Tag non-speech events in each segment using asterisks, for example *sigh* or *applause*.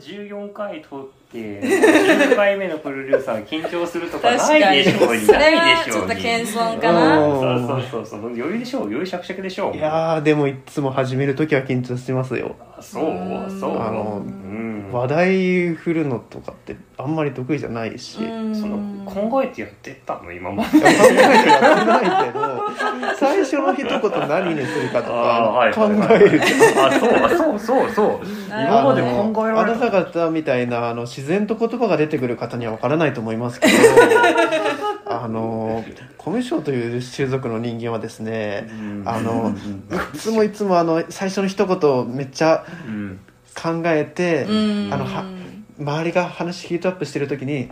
14回撮って10回目のプロデューサー緊張するとかないでしょうに。それはでしょうにちょっと謙遜かな。うんそうそうそうそう。余裕でしょう余裕しゃくしゃくでしょう。いやーでもいつも始める時は緊張してますよあそううんそうあのうん話題振るのとかってあんまり得意じゃないし、うん。その考えてやってったの今まで。考えてやってないけど最初の一言何にするかとか考はいはいはい。える。あそうあそうそう。そう今まで考えらあれななた方みたいなあの自然と言葉が出てくる方には分からないと思いますけど *laughs* あのコミュ障という種族の人間はですねあのいつもいつもあの最初の一言めっちゃうん考えて、うん。あのは周りが話ヒートアップしてる時に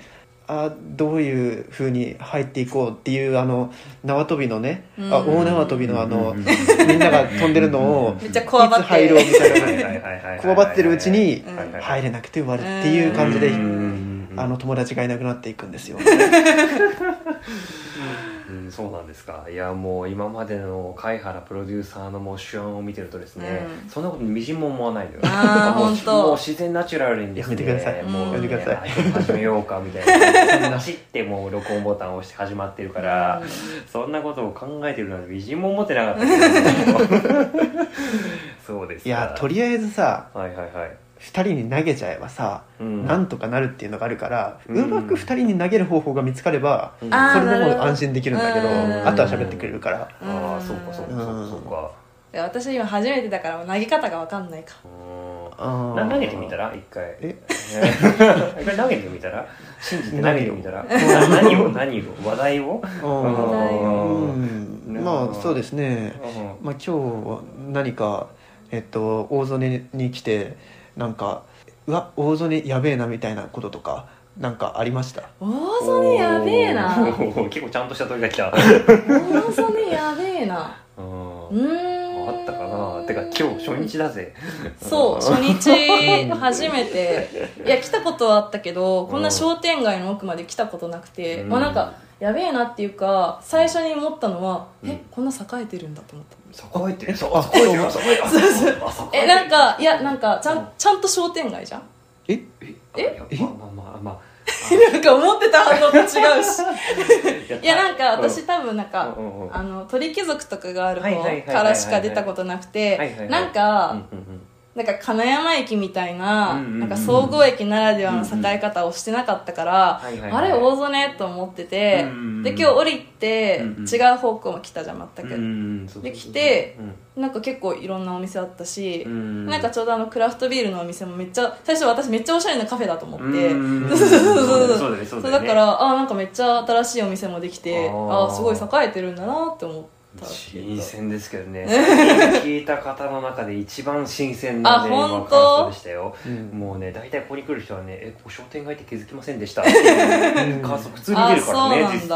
あどういう風に入っていこうっていうあの縄跳びのね、あうん。大縄跳びのあの、うん。みんなが飛んでるのをめっちゃこわばっていつ入ろうみたいな。はいはいはいはいこわばってるうちに入れなくて終わるっていう感じで、うん。あの友達がいなくなっていくんですよ、*laughs* うん、そうなんですか。いやもう今までの貝原プロデューサーのもう手腕を見てるとですね、うん。そんなことみじんも思わないのよ。あーもうほんと。もう自然ナチュラルにですねやめてください。もう、やめてください。始めようかみたいな。走ってもう録音ボタンを押して始まってるから、そんなことを考えてるなんてみじんも思ってなかったけど。*laughs* そうですか。いやとりあえずさはいはいはい2人に投げちゃえばさ、うん。なんとかなるっていうのがあるから、ううんまく2人に投げる方法が見つかれば、うん。それもう安心できるんだけどうん。あとは喋ってくれるから。ああそうかそうかそうかそうか。いや私今初めてだから投げ方が分かんないか。う投げてみたら？一回。え？*laughs* 一回投げてみたら？信じて投げてみたら？な何を？何を？話題を？まあそうですね、うまあ、今日は何か、えっと、大曽根に来てなんかうわ大曽根やべえなみたいなこととかなんかありました？大曽根やべえな。おー結構ちゃんとした問いが来た。大曽根やべえな。うんあったかなてか今日初日だぜ。そう初日初めて。いや来たことはあったけどこんな商店街の奥まで来たことなくて、うん。まあなんかやべえなっていうか最初に思ったのは、うん。えこんな栄えてるんだと思った。栄えてる？あ栄えてる？栄えてる。えなんかいやなんかちゃんちゃんと商店街じゃん？え？え？え？まあまあまあま *laughs* なんか思ってた反応と違うし。あ *laughs* いやなんか私多分なんか、うんあの鳥貴族とかがある方からしか出たことなくてなんか、うんうんうんなんか金山駅みたいな,、なんか総合駅ならではの栄え方をしてなかったから、あれ大曽根と思ってて、で今日降りて、違う方向も来たじゃん全く、で来てうん。なんか結構いろんなお店あったし、うん。なんかちょうどあのクラフトビールのお店もめっちゃ最初私めっちゃおしゃれなカフェだと思って、うん *laughs* そうだからあなんかめっちゃ新しいお店もできてあー。あすごい栄えてるんだなって思った新鮮ですけどね。*laughs* 聞いた方の中で一番新鮮あなねま本当？感想でしたよ。うん。もうね大体ここに来る人はね「え商店街って気づきませんでした」*laughs* っていう感想普通に出るからねあ実際。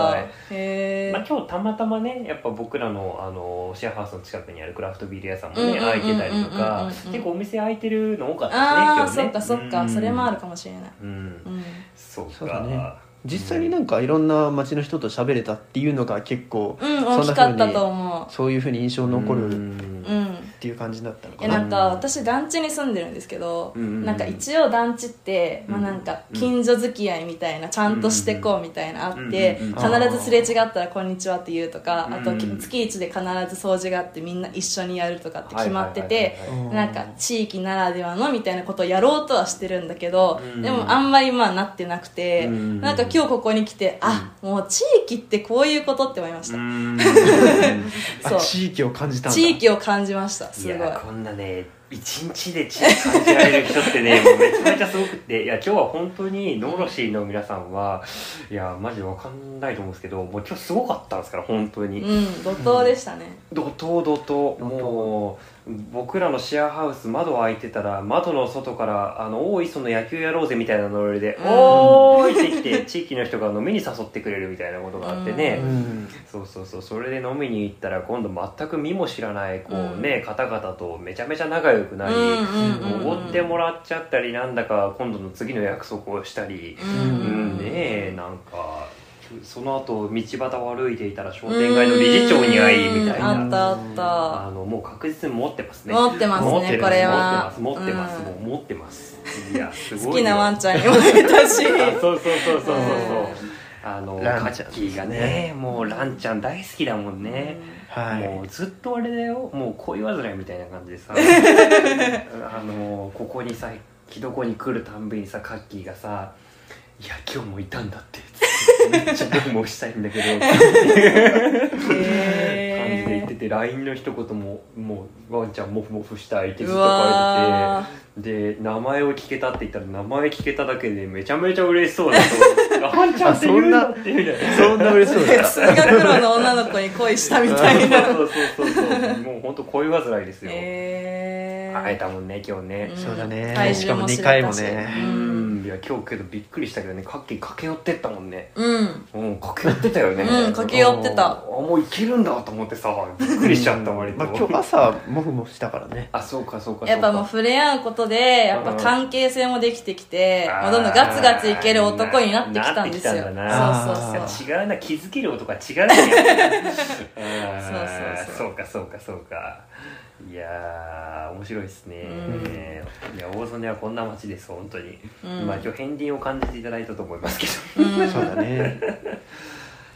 まあ、今日たまたまねやっぱ僕らのあのシェアハウスの近くにあるクラフトビール屋さんもね開いてたりとか結構お店開いてるの多かったですねああ、今日ね。そっかそっか、うん。それもあるかもしれない。うん。うん。そうか。そうだね実際になんかいろんな街の人と喋れたっていうのが結構大きかったと思そういうふうに印象に残るっうん。ううんていう感じだったのかな。いやなんか私団地に住んでるんですけど、うん。うんうんなんか一応団地って、まあ、うん。なんか近所付き合いみたいなちゃんとしてこうみたいなあって、うん。うん。うん。必ずすれ違ったら「こんにちは」って言うとか、あとうん。うん月一で必ず掃除があってみんな一緒にやるとかって決まっててなんか地域ならではのみたいなことをやろうとはしてるんだけど、うん。でもあんまりまあなってなくて、うん。なんか今日ここに来て、あもう地域ってこういうことって思いました、うん。*laughs* そう。あ地域を感じた地域を感じましたすごい。こんなね一日で地域感じられる人ってね *laughs* もうめちゃめちゃすごくて。いや今日は本当にノーロシーの皆さんはいやマジでわかんないと思うんですけどもう今日すごかったんですから本当に、うん怒涛でしたね、怒涛怒涛。もう僕らのシェアハウス窓開いてたら窓の外から「あのおーいその野球やろうぜ」みたいなノリで「うん。おーい!」って来て *laughs* 地域の人が飲みに誘ってくれるみたいなことがあってね、うん。そうそうそう。それで飲みに行ったら今度全く見も知らないこうね、方々とめちゃめちゃ仲良くなりおごってもらっちゃったりなんだか今度の次の約束をしたり、ううんん、ねえなんかその後道端を歩いていたら商店街の理事長に会いみたいな。うんあったあった。あのもう確実に持ってますね。持ってますね持ってるこれは。持ってますうん持ってます、もう持ってます。いやすごいよ。好きなワンちゃんにもいたし。あ *laughs* そうそうそうそうそうそう。うん。あのランちゃんカッキーがねもうランちゃん大好きだもんね、はい。もうずっとあれだよ。もう恋煩いみたいな感じでさ。*laughs* あのここにさ木床に来るたんびにさカッキーがさ「いや今日もいたんだって」めっちゃどうもしたいんだけど *laughs* 感じで言ってて LINE の一言も「もうワンちゃんモフモフしたい」ってずっうと書いわててで名前を聞けたって言ったら名前聞けただけでめちゃめちゃ嬉しそうだと *laughs* ワンちゃんって言うんだってみたいな。そんな嬉しそうだ。通学路の女の子に恋したみたいな。そうそうそうそうもう本当恋煩いですよ、え会えたもんね今日ね。んそうだね。体しかも2重も知れたし。回もねううんんいや今日けどびっくりしたけどねカッキー駆け寄ってったもんね。うん。うん駆け寄ってたよね。うん駆け寄ってた。あもういけるんだと思ってさびっくりしちゃった割と、まあ今日朝モフモフしたからね。*laughs* あそうかそうかそうか。やっぱもう触れ合うことでやっぱ関係性もできてきて、まあ、どんどんガツガツいける男になってきたんですよ。なってきたんだな。そうそうそう。違うな気づける男は違うね。*laughs* そうそうそう。そうかそうかそうか。いやー面白いですね、うん。いや大曽根はこんな街です本当に、うん。まあ今日片鱗を感じていただいたと思いますけど。うん。そうだね。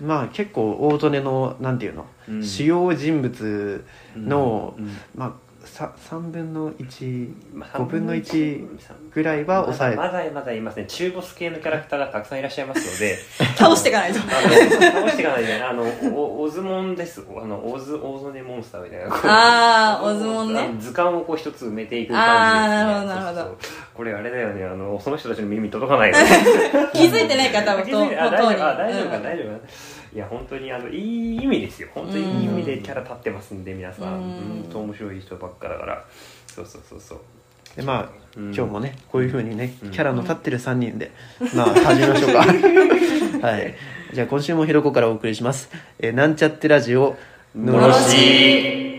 まあ結構大曽根のなんていうの、うん。主要人物の、うん。まあさ3分の1まあ5分の1ぐらいは抑えまだまだいますね。中ボス系のキャラクターがたくさんいらっしゃいますので。*laughs* 倒していかないと。あの倒していかないで。あのおオズモンです。あのオズ大曽根モンスターみたいな。あーオズモンね。図鑑をこう一つ埋めていく感じです、ね、なるほどなるほどこれあれだよねあのその人たちの耳届かないよ *laughs* 気づいてないから多分 *laughs* と丈夫あ大丈夫か、うん。大丈夫いや本当にあのいい意味ですよ。本当にいい意味でキャラ立ってますんで皆さん。うん。本当面白い人ばっかだから。そうそうそうそう。でまあ、うん。今日もねこういうふうにねうん。キャラの立ってる3人で、まあ始めましょうか。*laughs* はい。じゃあ今週もひろこからお送りします「えーなんちゃってラジオのろのろし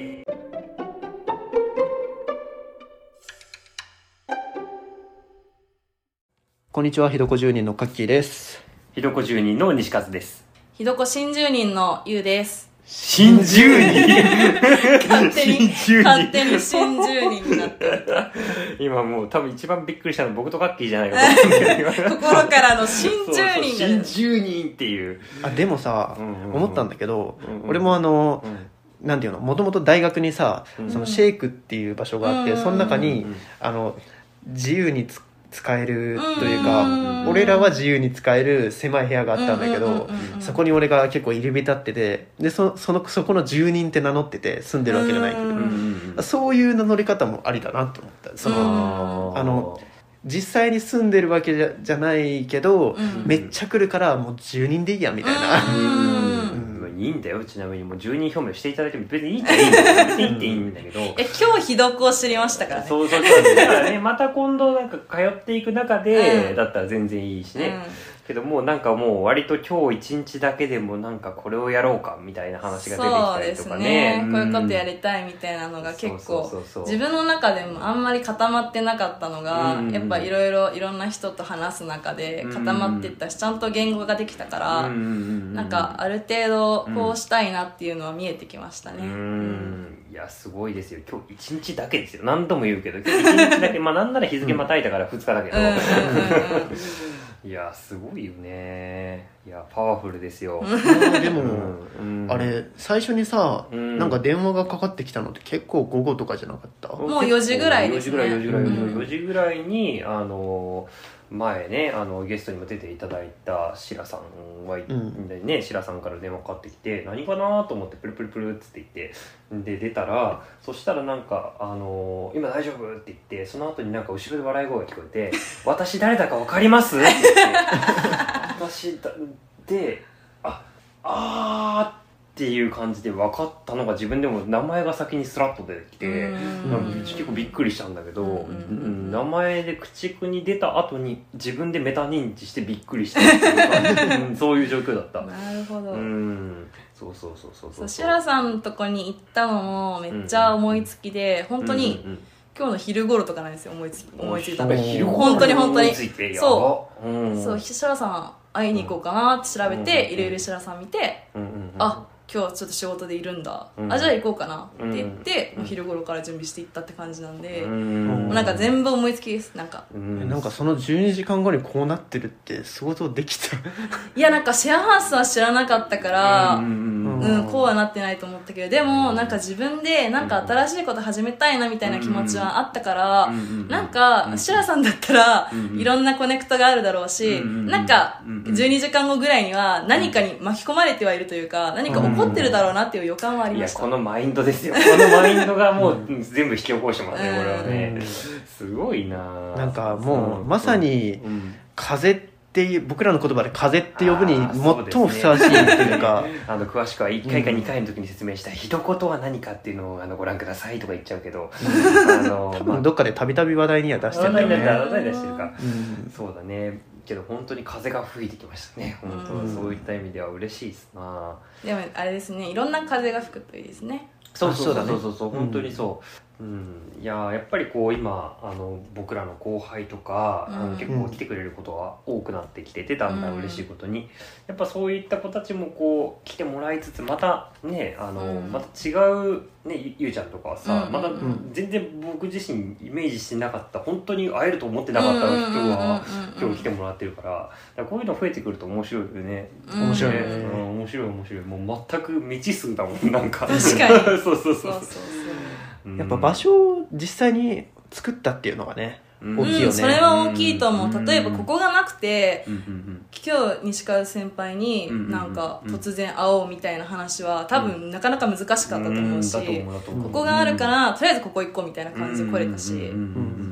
こんにちはひどこ住人のカッキーです。ひどこ住人の西和です。ひどこ新住人のゆうです。新住人勝手に新住人勝手に新住人になってる。今もう多分一番びっくりしたのは僕とカッキーじゃないかと。思うんだけど心からの新住そうそう新住人っていう、あでもさ、うんうんうん。思ったんだけど、うんうん。俺もあのうん。なんていうのもともと大学にさ、うん。そのシェイクっていう場所があって、うん。その中に、うんあの自由につ使えるというか、うん俺らは自由に使える狭い部屋があったんだけど、そこに俺が結構入り浸っててでそそのそこの住人って名乗ってて住んでるわけじゃないけど、そういう名乗り方もありだなと思った。その、うん。あの実際に住んでるわけじゃないけど、うん。めっちゃ来るからもう住人でいいやみたいな、いいんだよ。ちなみにもう住人表明していただいても別にいいっていいんだよ。別にいいっていいんだけど。*laughs* え今日ひどくを知りましたからね。そうそうそう。だからねまた今度なんか通っていく中で、うん。だったら全然いいしね、うんけどもうなんかもう割と今日一日だけでもなんかこれをやろうかみたいな話が出てきたりとかね。そうですね。こういうことやりたいみたいなのが結構自分の中でもあんまり固まってなかったのが、うん。やっぱいろいろいろんな人と話す中で固まっていったし、ちゃんと言語ができたから、なんかある程度こうしたいなっていうのは見えてきましたね、うーん。いやすごいですよ。今日一日だけですよ。何度も言うけど今日一日だけまあなんなら日付またいたから2日だけど、いやすごいよね。いやパワフルですよ、でも、うん。あれ最初にさ、うん。なんか電話がかかってきたのって結構午後とかじゃなかった、もう4時ぐらいですね。4時ぐらい4時ぐらいうん4時ぐらいにあの前ねあのゲストにも出ていただいたシラさんはい、うんねシラさんから電話かかってきて何かなと思ってプルプルプルっつって言ってで出たらそしたらなんか「あの今大丈夫?」って言ってその後になんか後ろで笑い声が聞こえて「*laughs* 私誰だか分かります?」って言って「私だ」で「ああー」っていう感じで分かったのが自分でも名前が先にスラッと出てきて。結構びっくりしたんだけど、うん。うんうんうん名前で口くに出た後に自分でメタ認知してびっくりしたっていう感じ。う *laughs* んそういう状況だった。なるほど、うん。そうそうそうそうそうシュラさんのとこに行ったのもめっちゃ思いつきで、本当にうんうん今日の昼頃とかなんですよ思いつ思いついたお昼頃本当に本当に。思いついてやば。そう。ん、そうシュラさん会いに行こうかなって調べて、うんいろいろ白さん見て、うんうんうん。あ今日ちょっと仕事でいるんだ、うん。あじゃあ行こうかな。って言って、うん。もう昼頃から準備していったって感じなんで、うん。もうなんか全部思いつきですなんか。うん。なんかその12時間後にこうなってるって想像できた？*laughs* いやなんかシェアハウスは知らなかったから、うん。うんうん、こうはなってないと思ったけどでもなんか自分でなんか新しいこと始めたいなみたいな気持ちはあったから、うん。なんかシュラさんだったらうん。いろんなコネクトがあるだろうし、うん。なん。かうん。12時間後ぐらいには何かに巻き込まれてはいるというか何か起こってるだろうなっていう予感はありいやました。このマインドですよ。*laughs* このマインドがもう全部引き起こしてますねうん。これはね。うん。すごいななんかもうう。んまさにうん。風っていう僕らの言葉で風って呼ぶに最もふさわしいっていうか。*laughs* あの詳しくは1回か2回の時に説明した「一言は何か」っていうのをあのご覧くださいとか言っちゃうけど。あ *laughs* の多分どっかでたびたび話題には出してるんだよね話題出してるか。うん。そうだねけど本当に風が吹いてきましたね。本当、うんそういった意味では嬉しいですな。でもあれですねいろんな風が吹くといいですね。そうそうそうあそうそうそう、本当にそう、うん、いやーやっぱりこう今あの僕らの後輩とか、あのうん結構来てくれることは多くなってきててだんだん嬉しいことに、やっぱそういった子たちもこう来てもらいつつまたねあの、うん。また違うねゆゆうちゃんとかはさ、うん。またうん。全然僕自身イメージしてなかった本当に会えると思ってなかった人は今日来てもらってるからだからこういうの増えてくると面白いよね。うん面白いね。うん、面白い面白い。もう全く未知数だもんなんか。確かに。*laughs* そうそうそうそう。そううんやっぱ場所を実際に作ったっていうのがねうん。大きいよね。うん、それは大きいと思う。例えばここがなくて今日西川先輩になんか突然会おうみたいな話は多分なかなか難しかったと思うしここがあるからとりあえずここ行こうみたいな感じで来れたし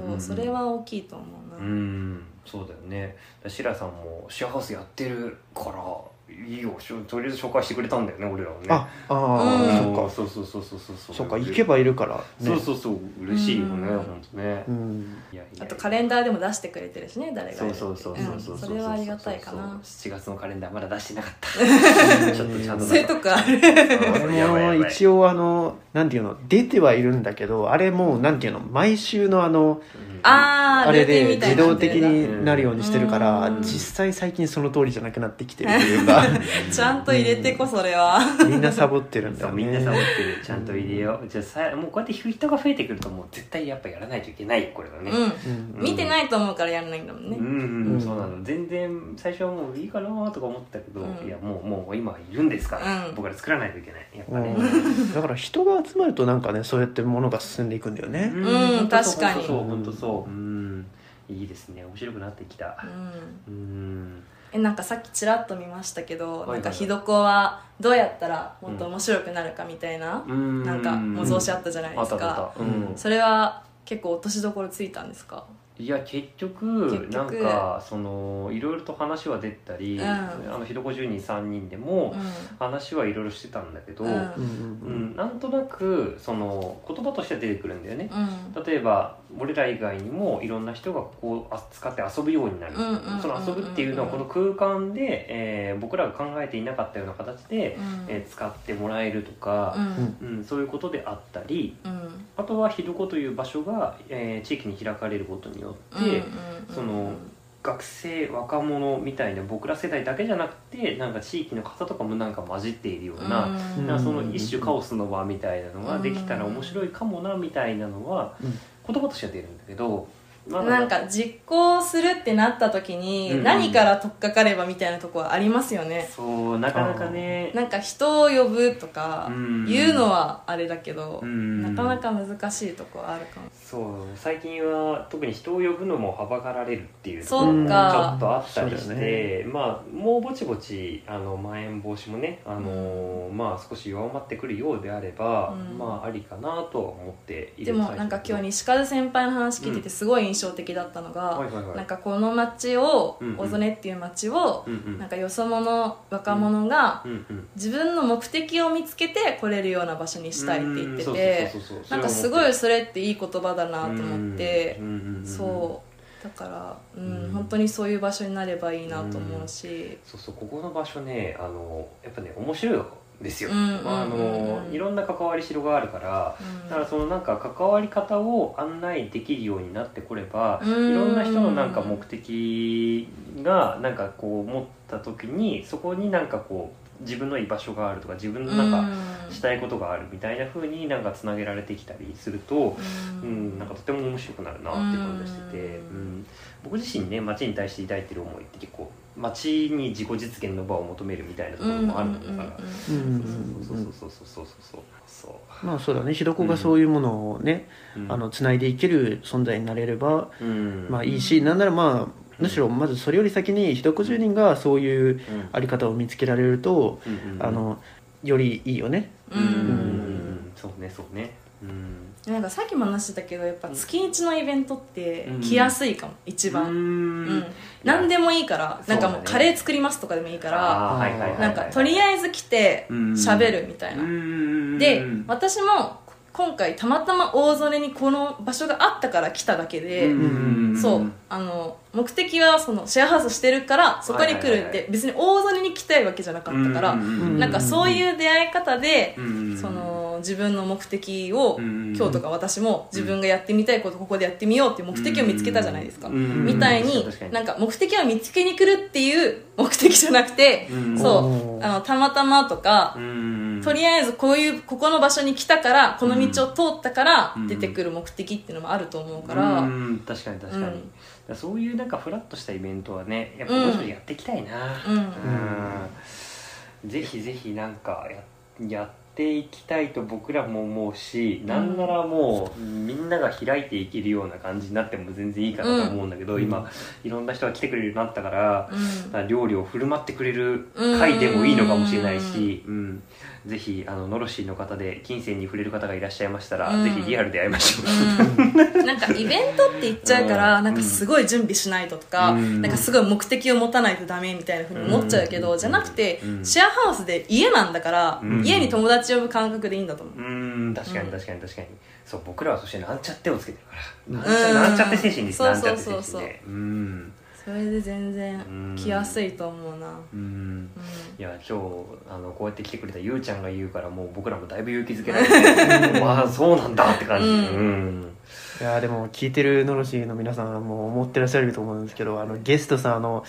そうそれは大きいと思ううなん。そうだよね。白さんもシェアハウスやってるからいいよしょとりあえず紹介してくれたんだよね俺らはね。ああうん。ーそっか。そうそうそうそうそう。そうそっか行けばいるからね。そうそうそう嬉しいよねうん。本当ね。あとカレンダーでも出してくれてるしね誰がそうそうそうそうそう。うん。それはありがたいかな。7月のカレンダーまだ出してなかった。ちょっとちゃんとそういうとこある。一応あのなんていうの出てはいるんだけどあれもうなんていうの毎週のあのあれで自動的になるようにしてるからうん。実際最近その通りじゃなくなってきてるというか。*laughs* ちゃんと入れてこそれは。みんなサボってるんだそうよみんなサボっねてる。ちゃんと入れよう。じゃあさもうこうやって人が増えてくるともう絶対やっぱやらないといけないこれはね。うん。うん見てないと思うからやらないんだもんね。うんうん、うん。そうなの。全然最初はもういいかなとか思ったけど、うん。いやもうもう今いるんですから、うん。僕ら作らないといけない。やっぱね、うん。だから人が集まるとなんかねそうやってものが進んでいくんだよね。うん。確かに。そう本当そう。うん。いいですね。面白くなってきた。うん。うん。えなんかさっきちらっと見ましたけど、なんかひどこはどうやったらもっと面白くなるかみたいな、うん。なんか模造紙あったじゃないですか、あったあった。うん。それは結構落としどころついたんですか？いや結局結局。なんかそのいろいろと話は出たり、うん。あのひどこ10人3人でもう話はいろいろしてたんだけど、うん。うんうんなんとなくその言葉としては出てくるんだよね、んうん。例えば俺ら以外にもいろんな人がここを使って遊ぶようになる、その遊ぶっていうのはこの空間で、えー僕らが考えていなかったような形で、うん。えー使ってもらえるとかう、ん。うんそういうことであったりうん。あとはひどこという場所が、えー地域に開かれることによって、うんその学生若者みたいな僕ら世代だけじゃなくてなんか地域の方とかもなんか混じっているような、うん。なその一種カオスの場みたいなのができたら面白いかもなみたいなのはうん言葉としては出るんだけど、まだなんか実行するってなった時うんに何から取っかかればみたいなとこはありますよね、そうなかなかねなんか人を呼ぶとかうん。言うのはあれだけど、うん。なかなか難しいとこはあるかもそう最近は特に人を呼ぶのもはばかられるっていうそうところもちょかっとあったりして、まあもうぼちぼちあのまん延防止もね、あのーまあ少し弱まってくるようであれば、うん。まあありかなとは思っているでもなんか今日西風先輩の話聞いててすごい印象的だったのが、なんかこの町を、うんうん。小曽根っていう町を、うんうん。なんかよそ者若者がうんうん。自分の目的を見つけて来れるような場所にしたいって言ってうんてなんかすごいそれっていい言葉だなと思って。そう。だから、うんうん本当にそういう場所になればいいなと思うし、そうそうここの場所ねあのやっぱね面白いですよ、あのいろんな関わりしろがあるからうん。だからそのなんか関わり方を案内できるようになってこればいうん。ろんな人のなんか目的がなんかこう持った時にそこになんかこう自分の居場所があるとか自分のなんかしたいことがあるみたいなふうになんかつなげられてきたりすると、うん、うんなんかとても面白くなるなって感じがしてて、うん、僕自身ね街に対して抱いてる思いって結構街に自己実現の場を求めるみたいなところもあるんだから。そうそうそうそうそうそうそうまあそうだねひどこがそういうものをね、うん、あのつないでいける存在になれれば、うん、まあいいし、うん、なん。ならまあむしろまずそれより先にひどこ住人がそういううん。あり方を見つけられると、あのよりいいよね。ううん。ん。そうねそうね。うん。なんかさっきも話してたけどやっぱ月一のイベントってうん。来やすいかも一番。ううん。ん何でもいいからなんかもうカレー作りますとかでもいいからなんかとりあえず来てうん。喋るみたいな。うん。で私も今回たまたま大曽根にこの場所があったから来ただけで、ん。そうあの目的はそのシェアハウスしてるからそこに来るって別に大曽根に来たいわけじゃなかったから、んなんかそういう出会い方で、うんその自分の目的を、うん今日とか私も自分がやってみたいことここでやってみようっていう目的を見つけたじゃないですか、うん。みたいになんか目的を見つけに来るっていう目的じゃなくて、うん。そうあのたまたまとか、うんとりあえずこういうここの場所に来たからこの道を通ったからうん。出てくる目的っていうのもあると思うから、うん。確かに確かに、そういうなんかフラッとしたイベントはねやっぱもうちょっとやっていきたいな。うん。うん。ぜひぜひなんかややっていきたいと僕らも思うし、なんならもうみんなが開いていけるような感じになっても全然いいかなと思うんだけど、うん。今いろんな人が来てくれるようになったから、うん。料理を振る舞ってくれる回でもいいのかもしれないし、うん、ぜひあのノロシーの方で金銭に触れる方がいらっしゃいましたら、うん。ぜひリアルで会いましょう。うん。なんかイベントって言っちゃうから、うん。なんかすごい準備しないととか、うん。なんかすごい目的を持たないとダメみたいなふうに思っちゃうけど、うん。じゃなくて、うん。シェアハウスで家なんだから、うん。家に友達呼ぶ感覚でいいんだと思う、うん。確かに確かに確かに、そう僕らはそしてなんちゃってをつけてるから、うん。なんちゃなんちゃって精神です。そうなんちゃって精そうそうそう神で。うんそれで全然来やすいと思うな、うん。うん。いや今日あのこうやって来てくれたゆうちゃんが言うからもう僕らもだいぶ勇気づけられて *laughs* まあそうなんだって感じ、ううん。んいやーでも聞いてるのろしの皆さんはもう思ってらっしゃると思うんですけどあのゲストさんあの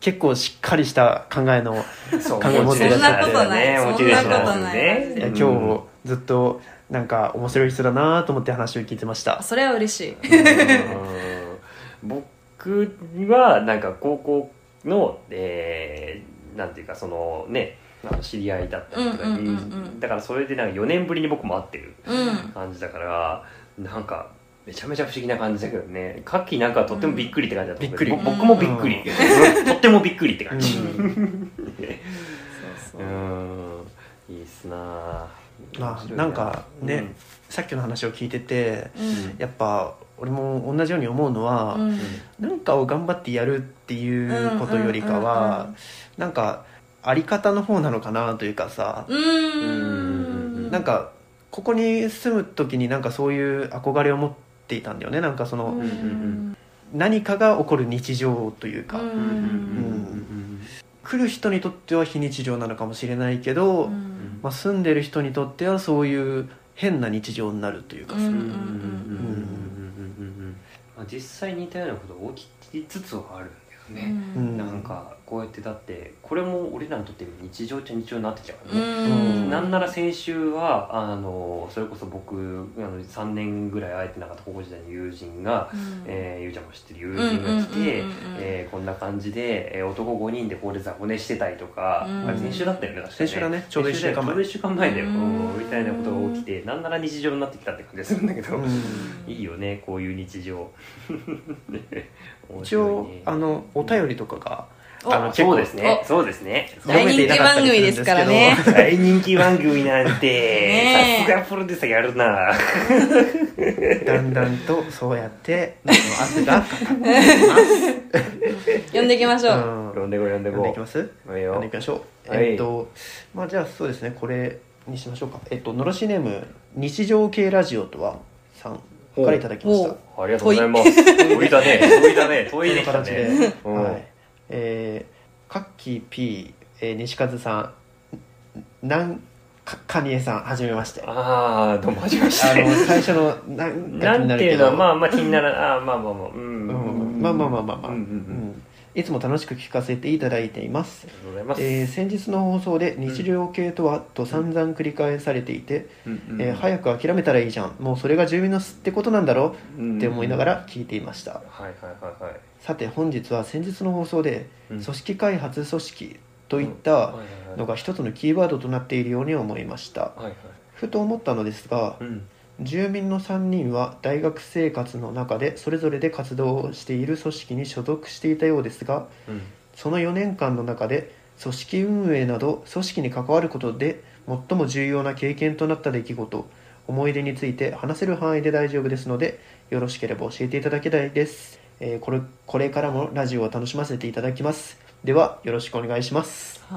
結構しっかりした考えのそう考え持ってらっしゃってそんなことない。そんなことない。ね今日ずっとなんか面白い人だなと思って話を聞いてました。それは嬉しい。うん *laughs* 僕はなんか高校の、えーなんていうかそのねあの知り合いだったりとか、うんうんうんうん。だからそれでなんか4年ぶりに僕も会ってるうん。感じだからなんかめちゃめちゃ不思議な感じだけどね。カッキーなんかとってもびっくりって感じだった、びっくり。ぼ僕もびっくり、とってもびっくりって感じ。ううん。そ *laughs* うそう、いいっすなぁ。まあな。んかね、さっきの話を聞いててうん。やっぱ俺も同じように思うのは、うん。なんかを頑張ってやるっていうことよりかは、なんかあり方の方なのかなというかさ、うん。うん。なんかここに住む時になんかそういう憧れを持っていたんだよね。なんかその、うん。ん何かが起こる日常というか、うん。うん。うんうんうん来る人にとっては非日常なのかもしれないけど、うん。まあ、住んでる人にとってはそういう変な日常になるというかさ、うん実際似たようなことが起きつつはある。ね、うん。なんかこうやってだってこれも俺らにとって日常っちゃ日常になってきちゃうからうね、ん。なんなら先週はあのそれこそ僕あの3年ぐらい会えてなかった高校時代の友人が、うん。えーゆうちゃんも知ってる友人が来てえーこんな感じで、えー男5人でここで雑魚寝してたりとか、うん。あれ先週だったよね確かね。先週だねちょうど一週間前。ちょうど一週間前だよ、みたいなことが起きてなんなら日常になってきたって感じがするんだけど、うん。いいよねこういう日常。面 *laughs* 一応あのお便りとかがおあのそうですね。おそうですね。大人気番組ですからね。大人気番組なんて。さすがプロデューサーやるな。だんだんとそうやって汗がかかって呼んでいきましょう、うん。呼んでこい呼んでこ読んでいきますはい読んよでいきましょう、はい。えっとまあじゃあそうですね。これにしましょうか。えっとのろしネーム日常系ラジオとは？さんからいただきました。おありがとうございます。問い。だね。*laughs* 問いだね。問いできた形で、はい。えー、カッキー P、えー西和さんなんかカニエさんはじめまして。あああどうもはじめまして。の最初のなんか気なんていうになるけどのはまあまあ気にならあーまあまあまあうん。うん。まあまあまあまあまあ、うんうんうん。うんいつも楽しく聞かせていただいています。えー先日の放送で日常系とはと散々繰り返されていて、うんうんえー早く諦めたらいいじゃん。もうそれが住民の巣ってことなんだろうんって思いながら聞いていました。さて本日は先日の放送でうん。組織開発組織といっはいたのが一つのキーワードとなっているように思いました。ふと思ったのですがうん住民の3人は大学生活の中でそれぞれで活動をしている組織に所属していたようですがうん。その4年間の中で組織運営など組織に関わることで最も重要な経験となった出来事思い出について話せる範囲で大丈夫ですのでよろしければ教えていただきたいです、えーこれこれからもラジオを楽しませていただきます。ではよろしくお願いします、は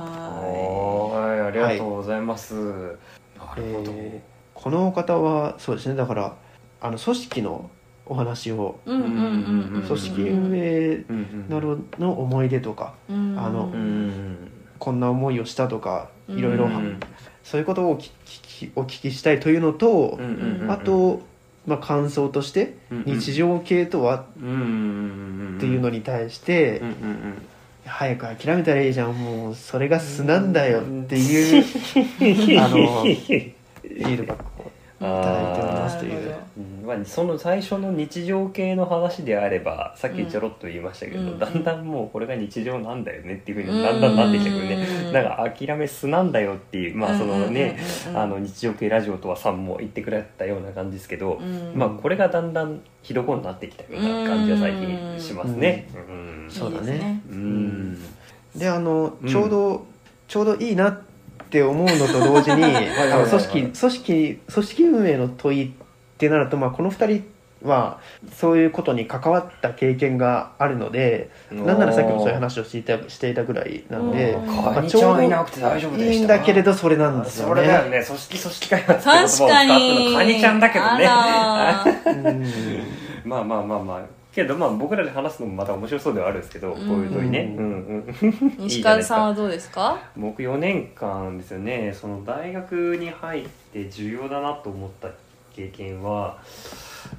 はいありがとうございます。なるほど。えーこの方はそうですねだからあの組織のお話を組織運営などの思い出とかうん。あのうん。こんな思いをしたとかうん。いろいろうんそういうことをお聞きお聞きしたいというのと、あと、まあ、感想として日常系とは？っていうのに対して、早く諦めたらいいじゃんもうそれが素なんだよっていう、*laughs* あのビールバッグをいただいておりますという。まあ、その最初の日常系の話であればさっきちょろっと言いましたけど、うん。だんだんもうこれが日常なんだよねっていうふうにだんだんなってきたけどね、うん。なんか諦め素なんだよっていうまあそのね、日常系ラジオとはさんも言ってくれたような感じですけど、うん。まあこれがだんだんひどくなってきたような感じは最近しますね。うん。そうだね。うん。であのうんちょうど、ちょうどいいなって思うのと同時に *laughs* あの組織組織組織運営の問いってなると、まあ、この2人はそういうことに関わった経験があるのでなんならさっきもそういう話をしていたしていたぐらいなんで、うん。まあカニちゃんはいなくて大丈夫でしたいいんだけれどそれなんですよそれだよね。ね組織組織開発って言葉を使ったのにカニちゃんだけどね。あら *laughs* うん。まあまあまあまあけどまあ僕らで話すのもまた面白そうではあるんですけど、こういう問いね、ううんん。うん、*laughs* 西川さんはどうですか？僕4年間ですよね。その大学に入って重要だなと思った経験は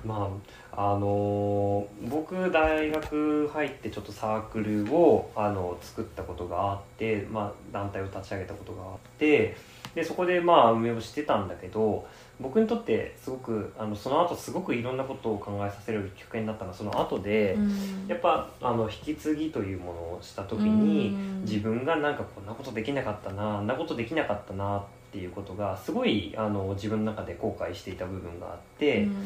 まああのー僕大学入ってちょっとサークルをあの作ったことがあって、まあ、団体を立ち上げたことがあってでそこでまあ運営をしてたんだけど僕にとってすごくあのその後すごくいろんなことを考えさせるきっかけになったのはその後で、うん。やっぱあの引き継ぎというものをした時に、うん。自分がなんかこんなことできなかったなあんなことできなかったなっていうことがすごいあの自分の中で後悔していた部分があって、うん。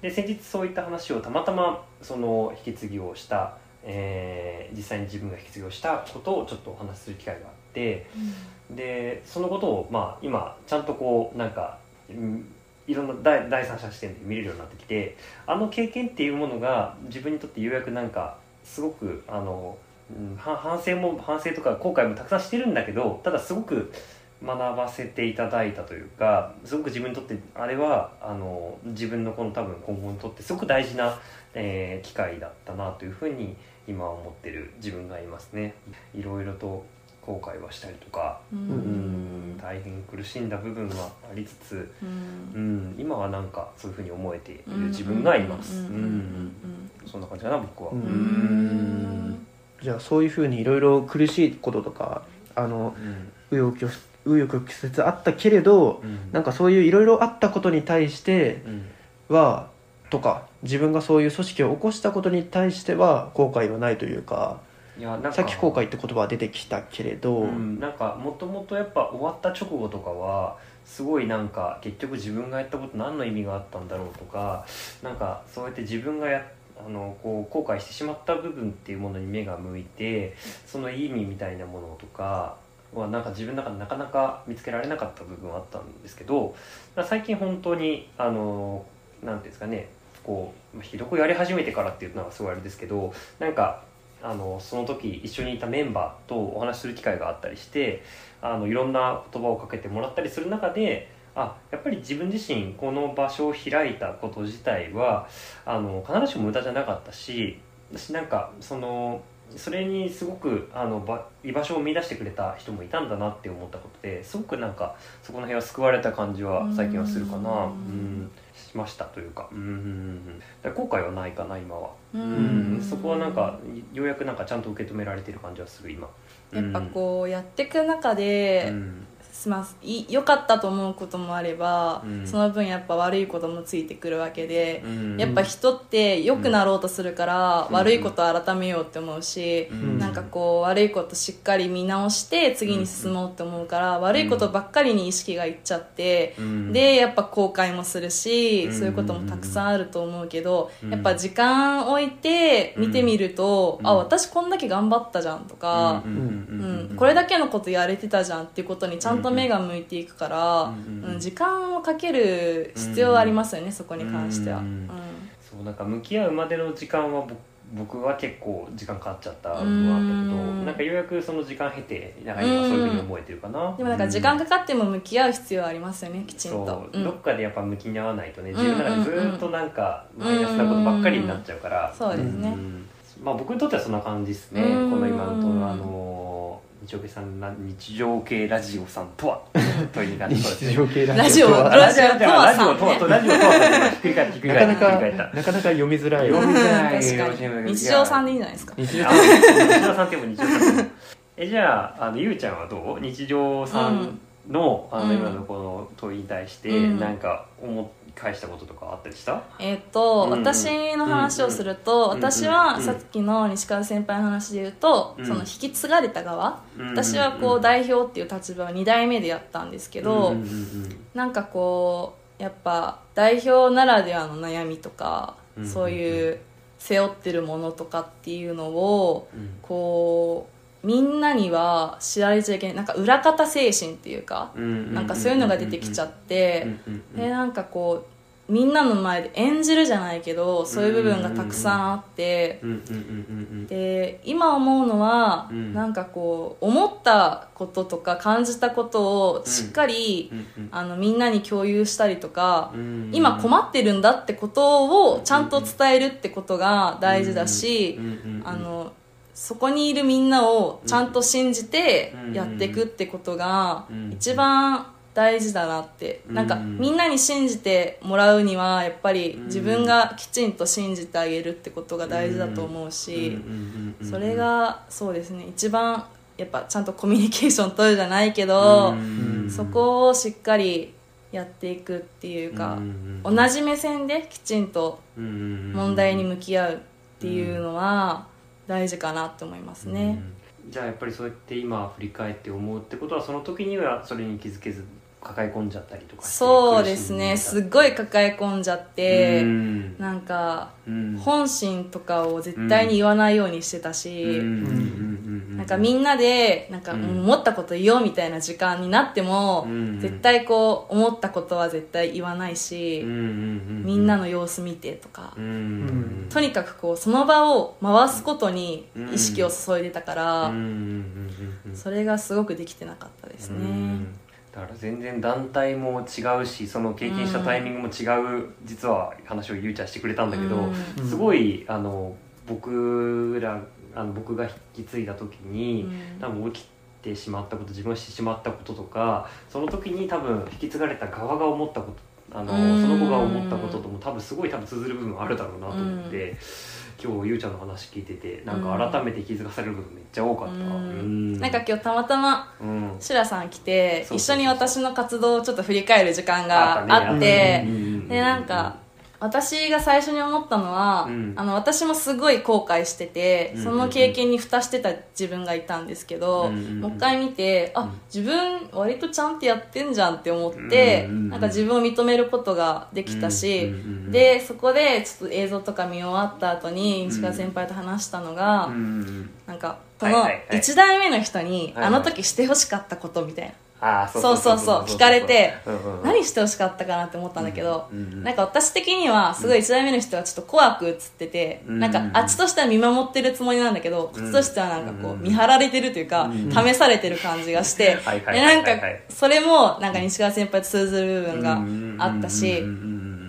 で先日そういった話をたまたまその引き継ぎをした、えー実際に自分が引き継ぎをしたことをちょっとお話しする機会があってでそのことを、まあ、今ちゃんとこうなんか、いろんな第第三者視点で見れるようになってきてあの経験っていうものが自分にとってようやくなんかすごくあの、うん反省も反省とか後悔もたくさんしてるんだけどただすごく学ばせていただいたというかすごく自分にとってあれはあの自分のこの多分今後にとってすごく大事な、えー機会だったなというふうに今思ってる自分がいますね。いろいろと後悔はしたりとか、ううん。ん、大変苦しんだ部分はありつつ、うん。うん、今はなんかそういうふうに思えている自分がいます。うん。うん。そんな感じかな僕は。じゃあそういうふうにいろいろ苦しいこととかあのうん。紆余曲紆余曲折あったけれどうん。なんかそういういろいろあったことに対してうん。はとか自分がそういう組織を起こしたことに対しては後悔はないというかいやなんかさっき後悔って言葉は出てきたけれど、うん、なんかもともとやっぱ終わった直後とかはすごいなんか結局自分がやったこと何の意味があったんだろうとかなんかそうやって自分がやあのこう後悔してしまった部分っていうものに目が向いてその意味みたいなものとかはなんか自分の中でなかなか見つけられなかった部分はあったんですけど最近本当にあのなんていうんですかねこうまあひどくやり始めてからっていうのはすごいあれですけどなんかあのその時一緒にいたメンバーとお話しする機会があったりしてあのいろんな言葉をかけてもらったりする中であやっぱり自分自身この場所を開いたこと自体はあの必ずしも無駄じゃなかったし私なんかそのそれにすごくあのば居場所を見出してくれた人もいたんだなって思ったことですごくなんかそこの辺は救われた感じは最近はするかな。うんうんしましたというか。うんうんうんだから後悔はないかな今は。ううんそこはなんかようやくなんかちゃんと受け止められてる感じはする今。やっぱこうやっていく中で、うんまあ、い良かったと思うこともあれば、うん。その分やっぱ悪いこともついてくるわけで、うん。やっぱ人って良くなろうとするから、うん。悪いことを改めようって思うし、うん。なんかこう悪いことしっかり見直して次に進もうって思うから、悪いことばっかりに意識がいっちゃって、うん。でやっぱ後悔もするし、うん。そういうこともたくさんあると思うけど、うん。やっぱ時間置いて見てみると、うん。あ私こんだけ頑張ったじゃんとか、うん。うん。うん、これだけのことやれてたじゃんっていうことにちゃんと目が向いていくから、うん時間をかける必要はありますよね、そこに関しては、ううんん。そうなんか向き合うまでの時間は僕僕は結構時間かかっちゃったのもあったけどうん。なんかようやくその時間経てなんか今そういうふうに思えてるかな。でもなんか時間かかっても向き合う必要はありますよねきちんと。そう、うん。どっかでやっぱ向きに合わないとねん自分の中でずーっとなんかマイナスなことばっかりになっちゃうから。そうですね。ん。まあ僕にとってはそんな感じですねこうん。の今のとあの日常系さんな日常系ラジオさんとはとい *laughs* 日常系ラジオ。はラジオとはラジオとはとラジオとはとひっくり返ったひっくり返ったなかなかひっくり返ったなかなか読みづらい。読みづらい。日常さんでいいんじゃないですか？日常さんっても日常さん。えじゃああのゆうちゃんはどう？日常さんの,、あのうん今のこの問いに対してうん。なんか思い返したこととかあったりした？えっ、と、うん私の話をすると、うん私はうんさっきの西川先輩の話で言うと、うん。その引き継がれた側、うん私はこう代表っていう立場を2代目でやったんですけど、うんうんうん。なんかこうやっぱ代表ならではの悩みとか、うん。そういう背負ってるものとかっていうのをうん。こうみんなには知られちゃいけないなんか裏方精神っていうか、うんなんかそういうのが出てきちゃって、でなんかこうみんなの前で演じるじゃないけどそういう部分がたくさんあって、で今思うのは、うん。なんかこう思ったこととか感じたことをしっかり、あのみんなに共有したりとか、うん今困ってるんだってことをちゃんと伝えるってことが大事だし、あのそこにいるみんなをちゃんと信じてやっていくってことがうん。一番大事だなって。うん。なんかみんなに信じてもらうにはやっぱり自分がきちんと信じてあげるってことが大事だと思うしそれがそうですね。一番やっぱちゃんとコミュニケーション取るじゃないけどうん。そこをしっかりやっていくっていうかうん。同じ目線できちんと問問題に向き合うっていうのは大事かなって思いますね。じゃあやっぱりそうやって今振り返って思うってことはその時にはそれに気づけず抱え込んじゃったりとかそうですね。すっごい抱え込んじゃって、うん。なんかうん。本心とかを絶対に言わないようにしてたし、なんかみんなでなんかうん。思ったこと言おうみたいな時間になっても、うん。絶対こう思ったことは絶対言わないし、みんなの様子見てとか、とにかくこうその場を回すことに意識を注いでたから、それがすごくできてなかったですね。全然団体も違うしその経験したタイミングも違う、実は話をゆうちゃんしてくれたんだけど、うん。すごいあの僕らあの僕が引き継いだ時に、うん。多分起きてしまったこと自分がしてしまったこととかその時に多分引き継がれた側が思ったことあのうん。その子が思ったこととも多分すごい多分通ずる部分あるだろうなと思って、今日ゆうちゃんの話聞いててなんか改めて気づかされる部分めっちゃ多かった。うん。うん。なんか今日たまたまうん。シュラさん来てそうそうそう一緒に私の活動をちょっと振り返る時間があってでなんか私が最初に思ったのは、うん。あの私もすごい後悔してて、うん。その経験に蓋してた自分がいたんですけど、うんうんもう一回見てあうん。自分割とちゃんとやってんじゃんって思って、うんうんうんなんか自分を認めることができたし、うんうんうんでそこでちょっと映像とか見終わった後に西川先輩と話したのが、うんうんなんかこのはいはい。はい1代目の人に、あの時してほしかったことみたいな、あーそうそうそう聞かれてうんうんうん。何してほしかったかなって思ったんだけど、うんうんなんか私的にはすごい1代目の人はちょっと怖く映ってて、うんなんかあっちとしては見守ってるつもりなんだけど、こっちとしてはなんかこううん見張られてるというか、うん試されてる感じがして、はなんかそれもなんか西川先輩と通ずる部分があったし、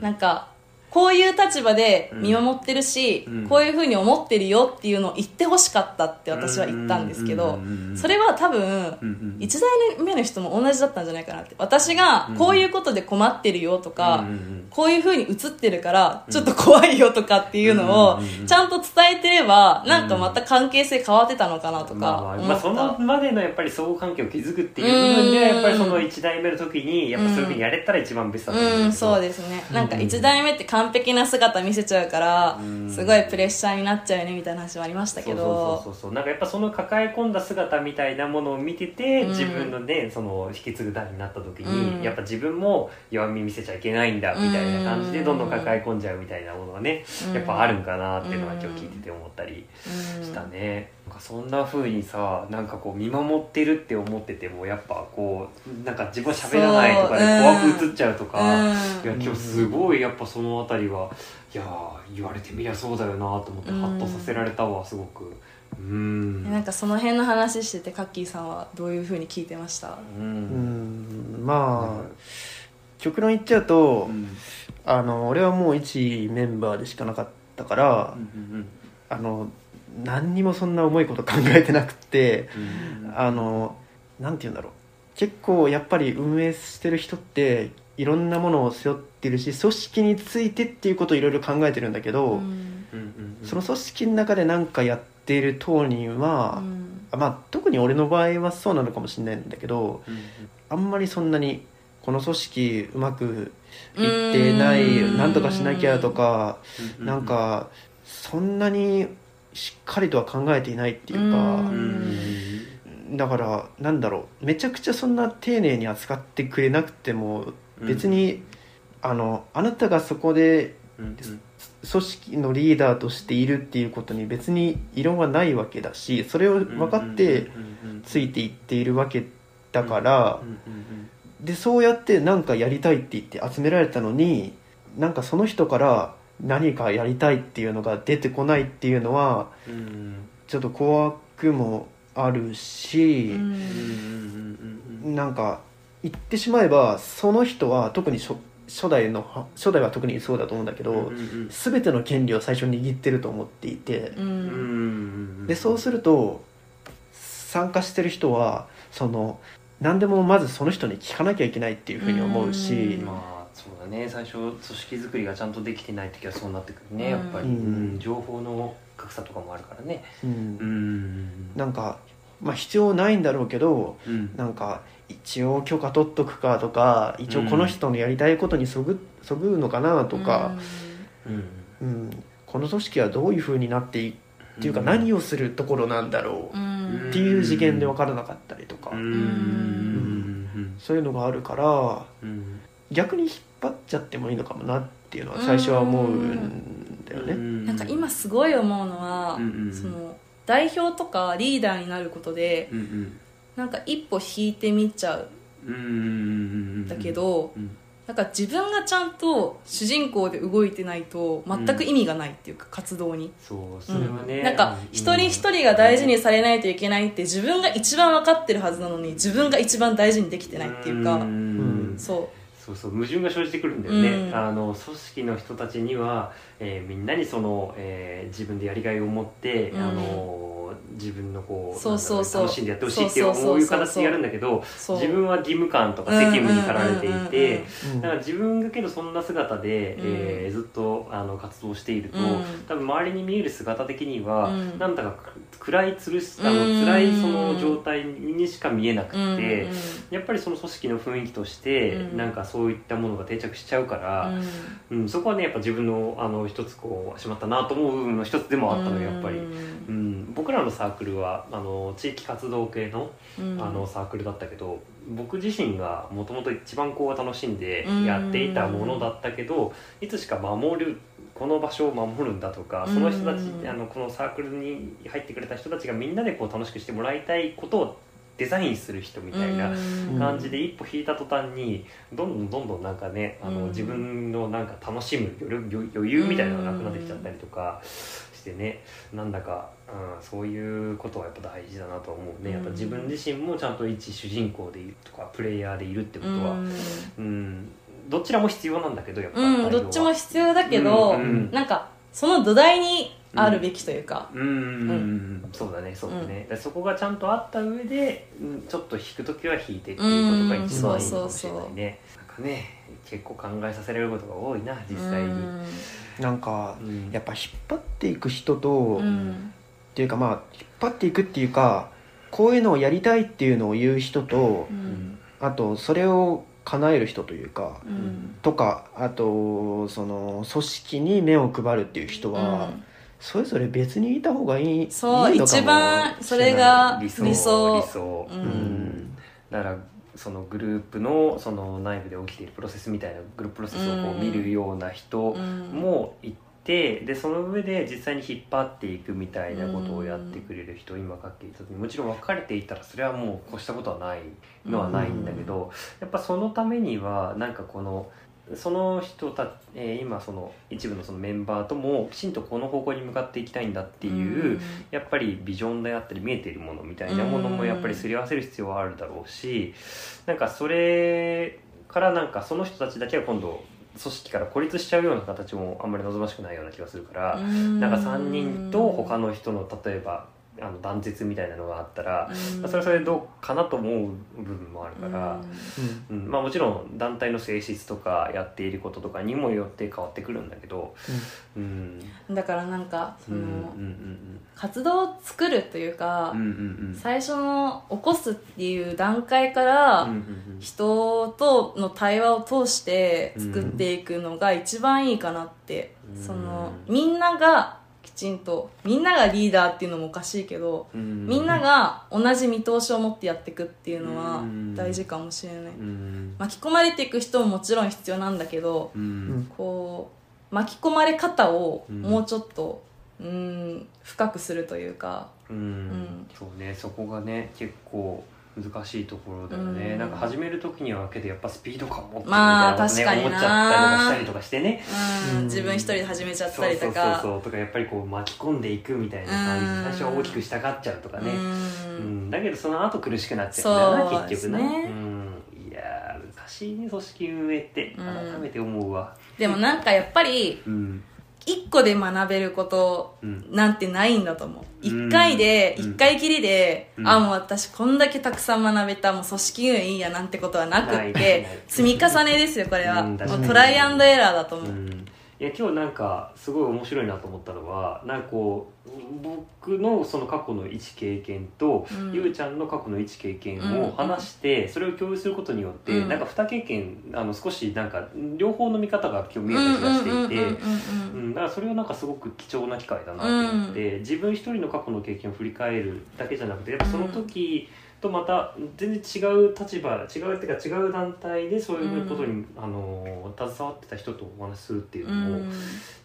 なんかこういう立場で見守ってるし、うん。こういうふうに思ってるよっていうのを言ってほしかったって私は言ったんですけど、それは多分、うんうん1代目の人も同じだったんじゃないかなって私がこういうことで困ってるよとか、こういう風に映ってるからちょっと怖いよとかっていうのをちゃんと伝えてればなんかまた関係性変わってたのかなとかまあそのまでのやっぱり相互関係を築くっていう部分ではやっぱりその1代目の時にやっぱそういうふうにやれたら一番ベストだと思うんうん、だけど。そうですね。なんか1代目って完璧な姿見せちゃうからうん。すごいプレッシャーになっちゃうよねみたいな話もありましたけそうそうどそうそう。なんかやっぱその抱え込んだ姿みたいなものを見てて、うん。自分のねその引き継ぐ代になった時に、うん。やっぱ自分も弱み見せちゃいけないんだみたいな感じでうん。どんどん抱え込んじゃうみたいなものがね、うん。やっぱあるんかなっていうのは今日聞いてて思ったりうんしたね、なんかそんな風にさなんかこう見守ってるって思っててもやっぱこうなんか自分は喋らないとかで怖く映っちゃうとか、うん。いや今日すごいやっぱそのあたりはいやー言われてみりゃそうだよなと思ってうん。ハッとさせられたわすごく。うん。なんかその辺の話しててカッキーさんはどういう風に聞いてました？ううん。んまあ極論言っちゃうと、うん。あの俺はもう一メンバーでしかなかったから、うんあの何にもそんな重いこと考えてなくってうん。あのなんて言うんだろう。結構やっぱり運営してる人っていろんなものを背負ってるし組織についてっていうことをいろいろ考えてるんだけど、その組織の中で何かやっている当人は、うん。まあ特に俺の場合はそうなのかもしれないんだけどうんあんまりそんなにこの組織うまくいってないうん。なんとかしなきゃとかうんなんかそんなにしっかりとは考えていないっていうかうんだからなんだろうめちゃくちゃそんな丁寧に扱ってくれなくても別にあのあなたがそこでうんうん。組織のリーダーとしているっていうことに別に異論はないわけだしそれを分かってついていっているわけだからうんうんでそうやって何かやりたいって言って集められたのになんかその人から何かやりたいっていうのが出てこないっていうのはうんうん。ちょっと怖くもあるし、うん。なんか言ってしまえばその人は特に初初代の初代は特にそうだと思うんだけど、うんうん全ての権利を最初に握ってると思っていて。う、うん。でそうすると参加してる人はその何でもまずその人に聞かなきゃいけないっていうふうに思うし、うん。まあそうだね。最初組織作りがちゃんとできてない時はそうなってくるねやっぱり、うん。うん。情報の格差とかもあるからね。うん。うん。なんか、まあ、必要ないんだろうけどうん。なんか一応許可取っとくかとか一応この人のやりたいことにそぐそぐうのかなとか、うん。うん。この組織はどういうふうになっていっていうか何をするところなんだろううん。っていう次元で分からなかったりとか、うん。うん。そういうのがあるからうん。逆に引っ張っちゃってもいいのかもなっていうのは最初は思うんだよね。なんか今すごい思うのは、うんうん。その代表とかリーダーになることでうんうんなんか一歩引いてみちゃう。うん。うんうんうんだけど、うん。なんか自分がちゃんと主人公で動いてないと全く意味がないっていうか、活動に、そうそれはね、なんか一人一人が大事にされないといけないって自分が一番分かってるはずなのに自分が一番大事にできてないっていうか、ん。そそうそう矛盾が生じてくるんだよね、うん。あの組織の人たちには、えーみんなにその、えー自分でやりがいを持って、うん自分のこうそうそうそう。楽しんでやってほしいっていう形でやるんだけど自分は義務感とか責務に駆られていてから自分がけどそんな姿で、うん。えーずっとあの活動していると、うん。多分周りに見える姿的には、うん。なんだか暗いつるしあのうん辛いその状態にしか見えなくて。やっぱりその組織の雰囲気として、うん。なんかそういったものが定着しちゃうから、うん。そこはねやっぱ自分のあの一つこうしまったなと思う部分の一つでもあったのよやっぱり、うん、僕らのサークルはあの地域活動系のうん。あのサークルだったけど僕自身がもともと一番こう楽しんでうん。やっていたものだったけどいつしか守るこの場所を守るんだとかその人たちうんあのこのサークルに入ってくれた人たちがみんなでこう楽しくしてもらいたいことをデザインする人みたいなうん。感じで一歩引いた途端にどんどんどんどんなんかねあの、うん。自分のなんか楽しむ余裕みたいなのがなくなってきちゃったりとかしてねなんだか、うん、そういうことはやっぱ大事だなと思うね。やっぱ自分自身もちゃんと一主人公でいるとかプレイヤーでいるってことは、うん。どちらも必要なんだけどやっぱり、うんどっちも必要だけど、うんうん。なんかその土台にあるべきというか、うん。うんうんうん。そうだねそうだね、でそこがちゃんとあった上で、うん、ちょっと弾く時は弾いてっていうことが一番いいかもしれないね、なんかね結構考えさせられることが多いな実際に、うん。なんかうん。やっぱ引っ張っていく人と、うっんていうかまあ引っ張っていくっていうかこういうのをやりたいっていうのを言う人とう、ん。あとそれを叶える人というか、うん。とかあとその組織に目を配るっていう人は、うん。それぞれ別にいた方がいいそういいのかも一番それが理想。理想理想。うん。うん。だからそのグループのその内部で起きているプロセスみたいなグループプロセスをこううん見るような人うん。もいてでその上で実際に引っ張っていくみたいなことをやってくれる人今かって言った時にもちろん別れていたらそれはもう越したことはないのはないんだけどやっぱそのためにはなんかこのその人た、えー今その一部のそのメンバーともきちんとこの方向に向かっていきたいんだっていう、やっぱりビジョンであったり見えているものみたいなものもやっぱりすり合わせる必要はあるだろうしなんかそれからなんかその人たちだけは今度組織から孤立しちゃうような形もあんまり望ましくないような気がするから、なんか3人と他の人の例えばあの断絶みたいなのがあったら、まあそれはそれでどうかなと思う部分もあるから。うん。うん。まあ、もちろん団体の性質とかやっていることとかにもよって変わってくるんだけど、うん、だからなんかそうんの、うん活動を作るというか、うんうんうん。うん最初の起こすっていう段階から、うんうん人との対話を通して作っていくのが一番いいかなって、うん。そのみんながきちんとみんながリーダーっていうのもおかしいけど、うん。みんなが同じ見通しを持ってやっていくっていうのはうん。大事かもしれない、うん。巻き込まれていく人ももちろん必要なんだけどううん。んこう巻き込まれ方をうんもうちょっとうん深くするというか。うん。ん。そうね。そこがね結構難しいところだよね、うん。なんか始める時にはけどやっぱスピード感持ってるみたいまあなことね、確かにな思っちゃったりとかしたりとかしてね。うん。うん。自分一人で始めちゃっそうそうそうたりとかそう。とかやっぱりこう巻き込んでいくみたいな感じ。うん。最初は大きくしたがっちゃうとかね、ううん。ん、だけどその後苦しくなっちゃうんだよなそう結局ねうん、いやー難しいね組織運営って。うん。改めて思うわ。でもなんかやっぱりうん一個で学べることうん。なんてないんだと思う。うん。一回でうん。一回きりで、うん。あもう私こんだけたくさん学べたもう組織運営いいやなんてことはなくって積み重ねですよこれは、もうトライアンドエラーだと思う、うんいや今日なんかすごい面白いなと思ったのはなんかこう僕のその過去の一経験と、うん。ゆうちゃんの過去の一経験をうん。話して、それを共有することによって、うん。なんか二経験あの少しなんか両方の見方が今日見えた気がしていて。うんうんうんうんうん、だからそれはなんかすごく貴重な機会だなと思って、自分一人の過去の経験を振り返るだけじゃなくてやっぱその時とまた全然違う立場違うっていうか違う団体でそういうことに、あの携わってた人とお話しするっていううのも、ん。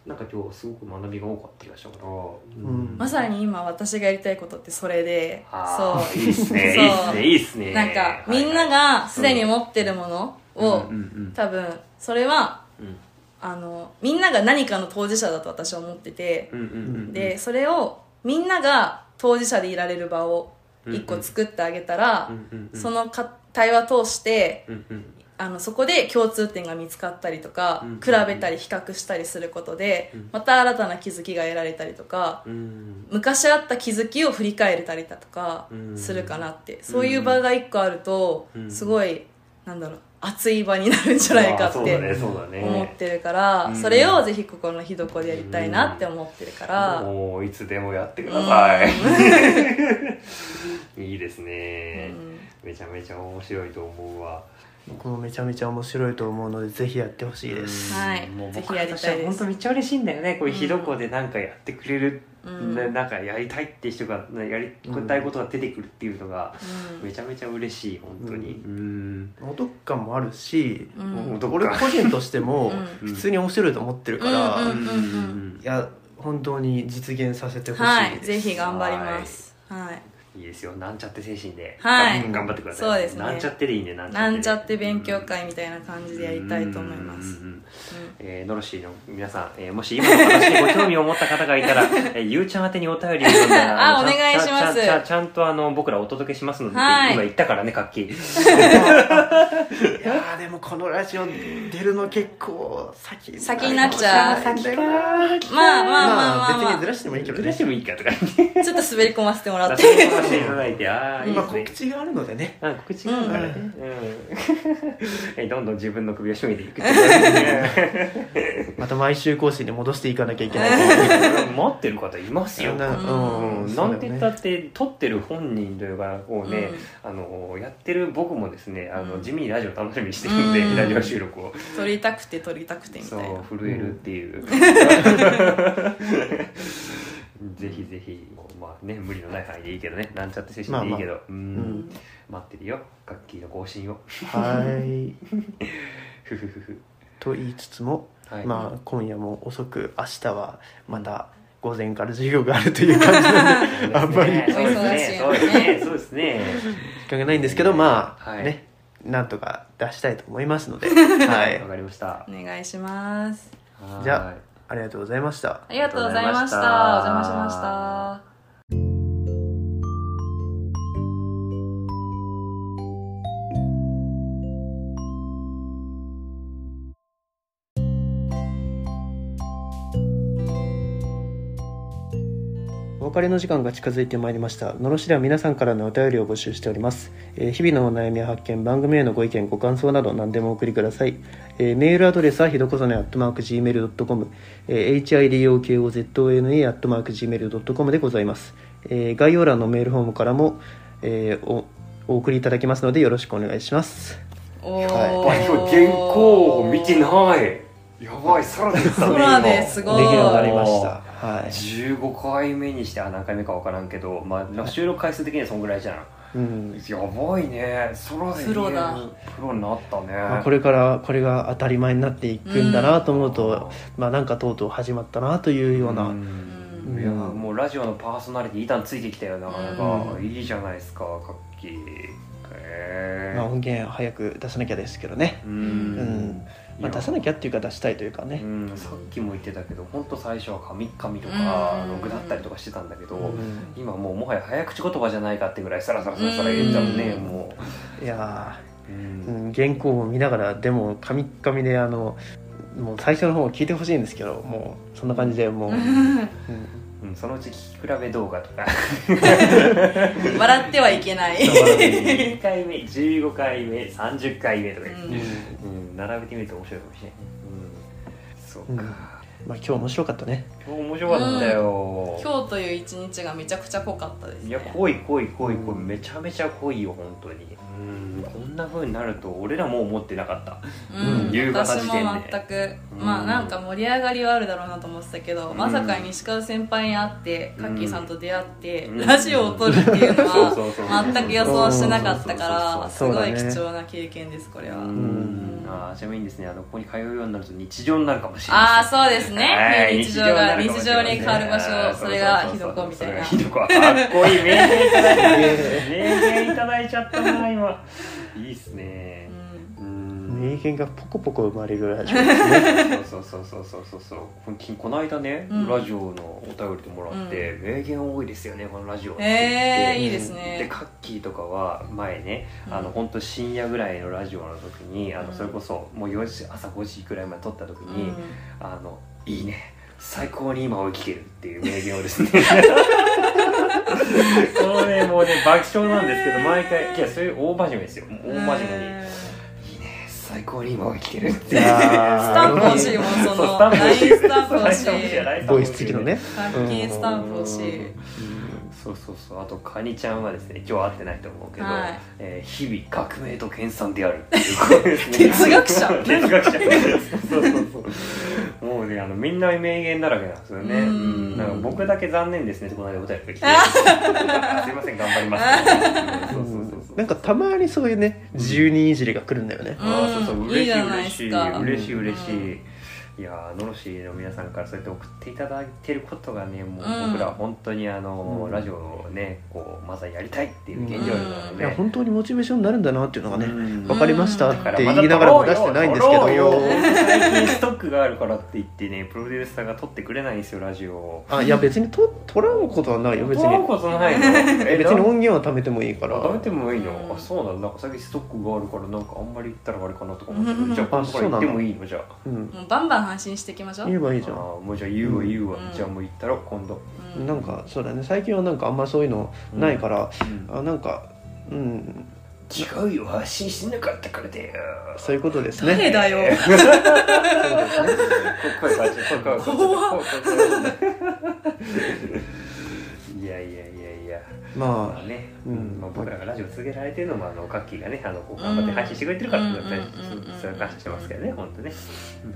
なんか今日はすごく学びが多かった気がしたから、うん。まさに今私がやりたいことってそれであそう。ーいいっすね。いいっすねいいっすね。なんかみんながすでに持ってるものを、うん。うん多分それはうんあのみんなが何かの当事者だと私は思ってて、うんうんうん。でそれをみんなが当事者でいられる場を一個作ってあげたら、そのか対話通してあのそこで共通点が見つかったりとか、うん。比べたり比較したりすることで、うん。また新たな気づきが得られたりとか、うん。昔あった気づきを振り返れたりだとかうん。するかなって、そういう場が一個あると、うん。すごいなんだろう熱い場になるんじゃないかって思ってるから、うん。それをぜひここのひどこでやりたいなって思ってるから、もういつでもやってください、*laughs* いいですね、めちゃめちゃ面白いと思うわ僕もめちゃめちゃ面白いと思うのでぜひやってほしいです、はい。もうぜひ僕やりたいです。としては本当めっちゃ嬉しいん。だよねこういうひどこでなんかやってくれる、うん。ねなんかやりたいっていう人がねやりたいことが出てくるっていうのがうんめちゃめちゃ嬉しい本当に。うん。お得感もあるし、うん。俺か個人としてもうん。普通に面白いと思ってるから、うんうんうんいや本当に実現させてほしはいいです、ぜひ頑張ります。はいいいですよ。なんちゃって精神で、はい。頑張ってください。そうですね。なんちゃってでいいんでなんちゃってでなんちゃって勉強会みたいな感じでやりたいと思います。うん。うんうんえー、ノロシーの皆さん、えーもし今の話にご興味を持った方がいたら、えー、ゆうちゃん宛てにお便りを読んだら *laughs* あお願いします。ちゃんちゃんちゃんとあの僕らお届けしますので、はい。今言ったからねカッキーいやーでもこのラジオ出るの結構先先になっちゃう。先だよなまあまあまあまあ、ま別にずらしてもいいけどねずらしてもいいかとかちょっと滑り込ませてもらって *laughs* そういう話いただいてああいいまあですね告知があるのでね。あ告知があるからね、うん。*laughs* えどんどん自分の首を絞めていくって。いうねまた毎週更新で戻していかなきゃいけない *laughs* 待ってる方いますよ、なうん。うん。なんて言ったって撮ってる本人というかこうね、あのやってる僕もですねあの、うん。地味にラジオ楽しみにしてるんで、うん。ラジオ収録を。撮りたくて撮りたくてみたそいうな震えるっていう、*laughs* ぜひぜひまあね無理のない範囲でいいけどね。なんちゃって精神でいいけど、うん。ん。待ってるよ。楽器の更新を。はい。ふふふふ。と言いつつも、はい。まあ今夜も遅く明日はまた午前から授業があるという感じなのであんまり。そうですね。そうですね。そうですね。時間がないんですけどまあ、はい。ねなんとか出したいと思いますので、はい。わ、かりました。お願いします。はい。じゃありがとうございました。ありがとうございました。お邪魔しましたお別れの時間が近づいてまいりました。のろしでは皆さんからのお便りを募集しております、えー日々のお悩みや発見番組へのご意見ご感想など何でもお送りください、えーメールアドレスはひどこぞね Gmail.com、えー hidokozone Gmail.com でございます、えー概要欄のメールフォームからも、えーおお送りいただけますのでよろしくお願いします。おー。はあ今日原稿を見てない。やばい空でした。ね空ですごい。できるようになりましたはい。15回目にしてあ何回目か分からんけど、まあ、収録回数的にはそんぐらいじゃんうん。やばいね。空で見えるプロだプロになったね、まあこれからこれが当たり前になっていくんだなと思うと、まあなんかとうとう始まったなというような、ん。うん。いやもうラジオのパーソナリティ一旦ついてきたよなかなか、うんいいじゃないですか活気へまあ、え音源早く出さなきゃですけどね、ううんんまあ、出さなきゃっていうか出したいというかね、うん、さっきも言ってたけど本当最初は「神々」とうん。か「あの具だったりとかしてたんだけど、うん。今もうもはや早口言葉じゃないかってぐらいサラサラサラサラ言っちゃうね、うん。もいやう、ん。ん、原稿を見ながらでもカミッカミであのもう最初の方を聞いてほしいんですけどもうそんな感じでもう、うん。うん、そのうち聞き比べ動画とか。*laughs* 笑ってはいけない。1 *laughs* 回目15回目30回目とかうん。うん並べてみると面白いかもしれない、うん、そうか、うん。まあ今日面白かったね。今日面白かったよ、今日という一日がめちゃくちゃ濃かったですね。いや濃い濃い濃い濃い。うん。めちゃめちゃ濃いよ本当にうん。こんな風になると俺らも思ってなかった。うん、夕方私時点でも全く、うん。まあなんか盛り上がりはあるだろうなと思ってたけど、うん。まさか西川先輩に会って、うん。カッキーさんと出会って、うん。ラジオを撮るっていうのは *laughs* 全く予想してなかったからすごい貴重な経験ですこれは、うん。ああちなみにですねあのここに通うようになると日常になるかもしれあない。あそうですね、はい日常が日日常常に変わる場所それがひどこみたいな。ひどこ。かっこいい。名言いただいた名言いただいちゃったな今いいっすね。うん。うん。名言がポコポコ生まれるラジオ。ですねそうそうそうそうそうそう。この間ね、うん。ラジオのお便りでもらって、名言多いですよねこのラジオって言って。へえいいですでねカッキーとかは前ね、うん。あの本当深夜ぐらいのラジオの時にあうん。のそれこそもう4時朝5時くらいまで撮った時に、あのいいね。最高に今を生きてるっていう名言をですね *laughs* これもうね爆笑なんですけど毎回いやそういう大真面目ですよ。もう大真面目に、いいね最高に今を生きてるってスタンプ欲しいもんそのスタンプ欲しい。LINE スタンプ欲しい。ボイス付きのね。カッキースタンプ欲しいそうそうそう。あとカニちゃんはですね今日会ってないと思うけど、はい。えー日々革命と研鑽であるっていうことですね。*laughs* 哲学者。*laughs* 哲学者。そうそうそう。もうねあのみんな名言だらけなんですよね。うん。うん。なんか僕だけ残念ですね。ってこの間お便りが来て。*laughs* すいません頑張ります。そうそうそうそう。なんかたまにそういうね10人いじりが来るんだよね、うん。あーそうそう。いい嬉しい。じゃないですか。嬉しい嬉しい嬉しいいやーのろしの皆さんからそうやって送っていただいてることがねもううん。僕ら本当にあの、うん。ラジオをねこうまずはやりたいっていう現状なので、いや本当にモチベーションになるんだなっていうのがね、うん。分かりましたっだて言いながらも出してないんですけど最近ストックがあるからって言ってねプロデューサーが撮ってくれないんですよラジオを。あいや別にと取らんことはないよ別撮らんにことないの？*laughs* え別にな音源は貯めてもいいから。あ食べてもいいの、うん。あそうなんだ。なんか最近ストックがあるからなんかあんまり言ったらあれかなとか思って。うん。じゃあ今度から言ってもいいの？じゃあ。うん。もうバンバン発信していきましょう。言えばいいじゃん。あーもうじゃあ言うわ言うわ、うん。じゃあもう言ったら今度、うん。なんかそうだね。最近はなんかあんまそういうのないから、あなんかうん。違うよ。発信しなかったからだよ。そういうことですね。誰だよ。声が声が声が怖っいやいやいやままあね、うん。まあ、僕らがラジオ続けられてるのもあのカッキーがねあのこう頑張って配信してくれてるからってそういう感じしてますけどね本当ね。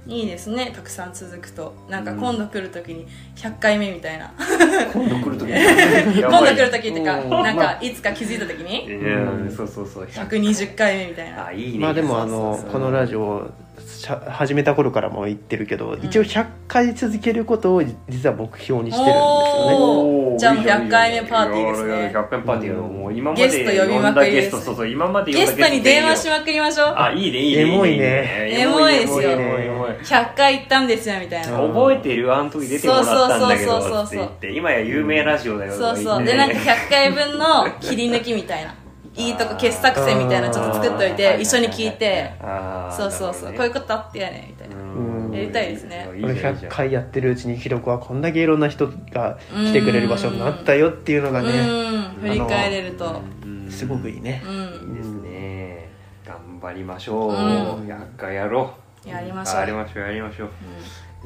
いいですねたくさん続くと。なんか今度来る時に100回目みたいな、今度来る時 *laughs* 今度来る時っていうかうん。なんまかいつか気づいた時に？うん。そうそうそう。120回目みたいな。あいいね。まあでもあそうそうそう。のこのラジオ始めた頃からも言ってるけど、一応100回続けることを実は目標にしてるんですよね。じゃあもう100回目パーティーですね。いやいやいや100回パーティーのもう今まゲストで呼びまくりです。呼んだゲストそうそう今まで呼んゲだストに電話しままくりましょう。あいいねいいねエモいね。エモいですよ。エモいエモいエモい100回行ったんですよみたいな。うん覚えてるあの時出てもらったんだけそうそうそうそう。どって言って今や有名ラジオだよそうそう。ねでなんか100回分の切り抜きみたいないいとこ傑作選みたいなのちょっと作っといて一緒に聞いてそうそうそう、こういうことあってやねみたいな。うん。やりたいですね。これじゃんいいじゃん100回やってるうちにひろこはこんだけいろんな人が来てくれる場所になったよっていうのがねうん。振り返れると。うんすごくいいね。う、ん。いいですね。頑張りましょう、うん。100回やろう。やりましょう。やりましょうやりましょう、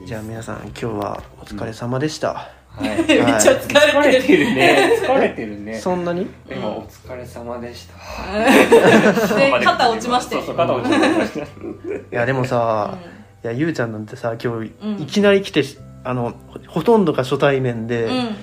じゃあ皆さん今日はお疲れ様でした、はい。めっちゃ疲疲れれてるてるね。疲れてるね。そんなに？今お疲れ様でした。*laughs* で肩落ちましたよそうそう肩落ちました。*laughs* いやでもさ、いやゆうちゃんなんてさ今日うん。いきなり来てしあのほほとんどが初対面で、うん。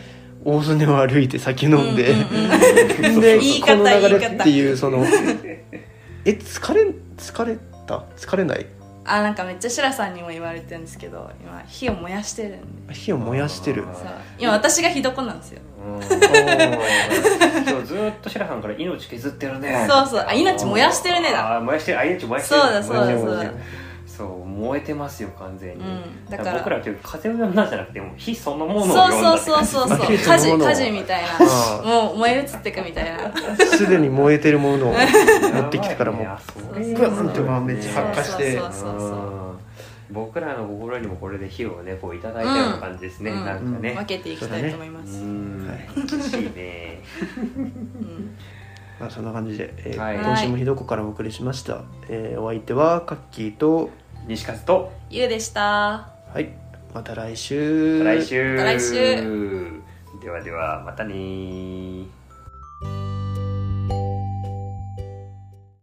大すねを歩いて酒飲んで、うんうんうんで *laughs* 言い方この流れっていうそのえ疲れ疲れた？疲れない？あなんかめっちゃシラさんにも言われてるんですけど今火を燃やしてるんで。火を燃やしてる。そう。今私がひどこなんですよ。うん。今日ずっと白羽から命削ってるね。そうそう。あ命燃やしてるねだ。あー燃やしてる。あ命燃やしてる。そうだそうだそうだそう燃えてますよ完全に、うん。だから僕らは今日風を呼んだんじゃなくてもう火そのものを呼んそうだそうそうそうそう。*laughs* 火火事火事みたいあなもう燃え移ってくみたいな。すでに燃えてるものを *laughs* 持ってきてからも。やばいね。あそれブーンってまあめっちゃ発火してそうそうそうそう。うん。僕らの心にもこれで火をねこういただいたような感じですね、うん。なんかね、分けていきたいと思いまうす、んはい嬉しいね。うん。まあそんな感じで、えーはい。今週もひどこからお送りしました、えーお相手はカッキーと西和とゆうでした。はいまた来週。来週。また来週。ではではまたね